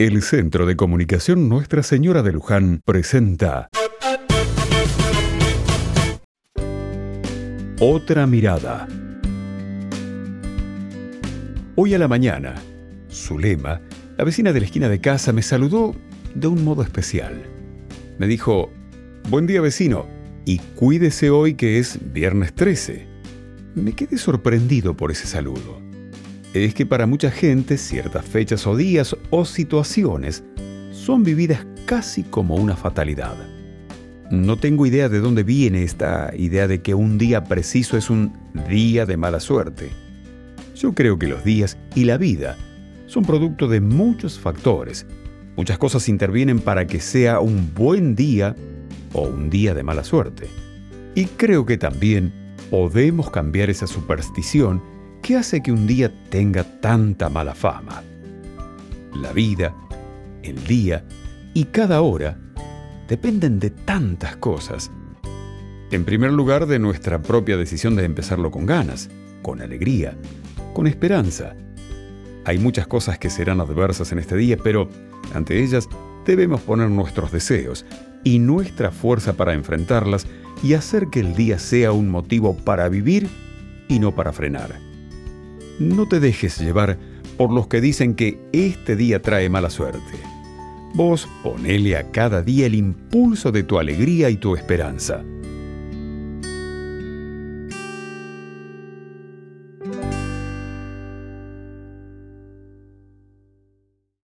El Centro de Comunicación Nuestra Señora de Luján presenta Otra mirada. Hoy a la mañana, Zulema, la vecina de la esquina de casa, me saludó de un modo especial. Me dijo, Buen día vecino, y cuídese hoy que es viernes 13. Me quedé sorprendido por ese saludo es que para mucha gente ciertas fechas o días o situaciones son vividas casi como una fatalidad. No tengo idea de dónde viene esta idea de que un día preciso es un día de mala suerte. Yo creo que los días y la vida son producto de muchos factores. Muchas cosas intervienen para que sea un buen día o un día de mala suerte. Y creo que también podemos cambiar esa superstición ¿Qué hace que un día tenga tanta mala fama? La vida, el día y cada hora dependen de tantas cosas. En primer lugar, de nuestra propia decisión de empezarlo con ganas, con alegría, con esperanza. Hay muchas cosas que serán adversas en este día, pero ante ellas debemos poner nuestros deseos y nuestra fuerza para enfrentarlas y hacer que el día sea un motivo para vivir y no para frenar. No te dejes llevar por los que dicen que este día trae mala suerte. Vos ponele a cada día el impulso de tu alegría y tu esperanza.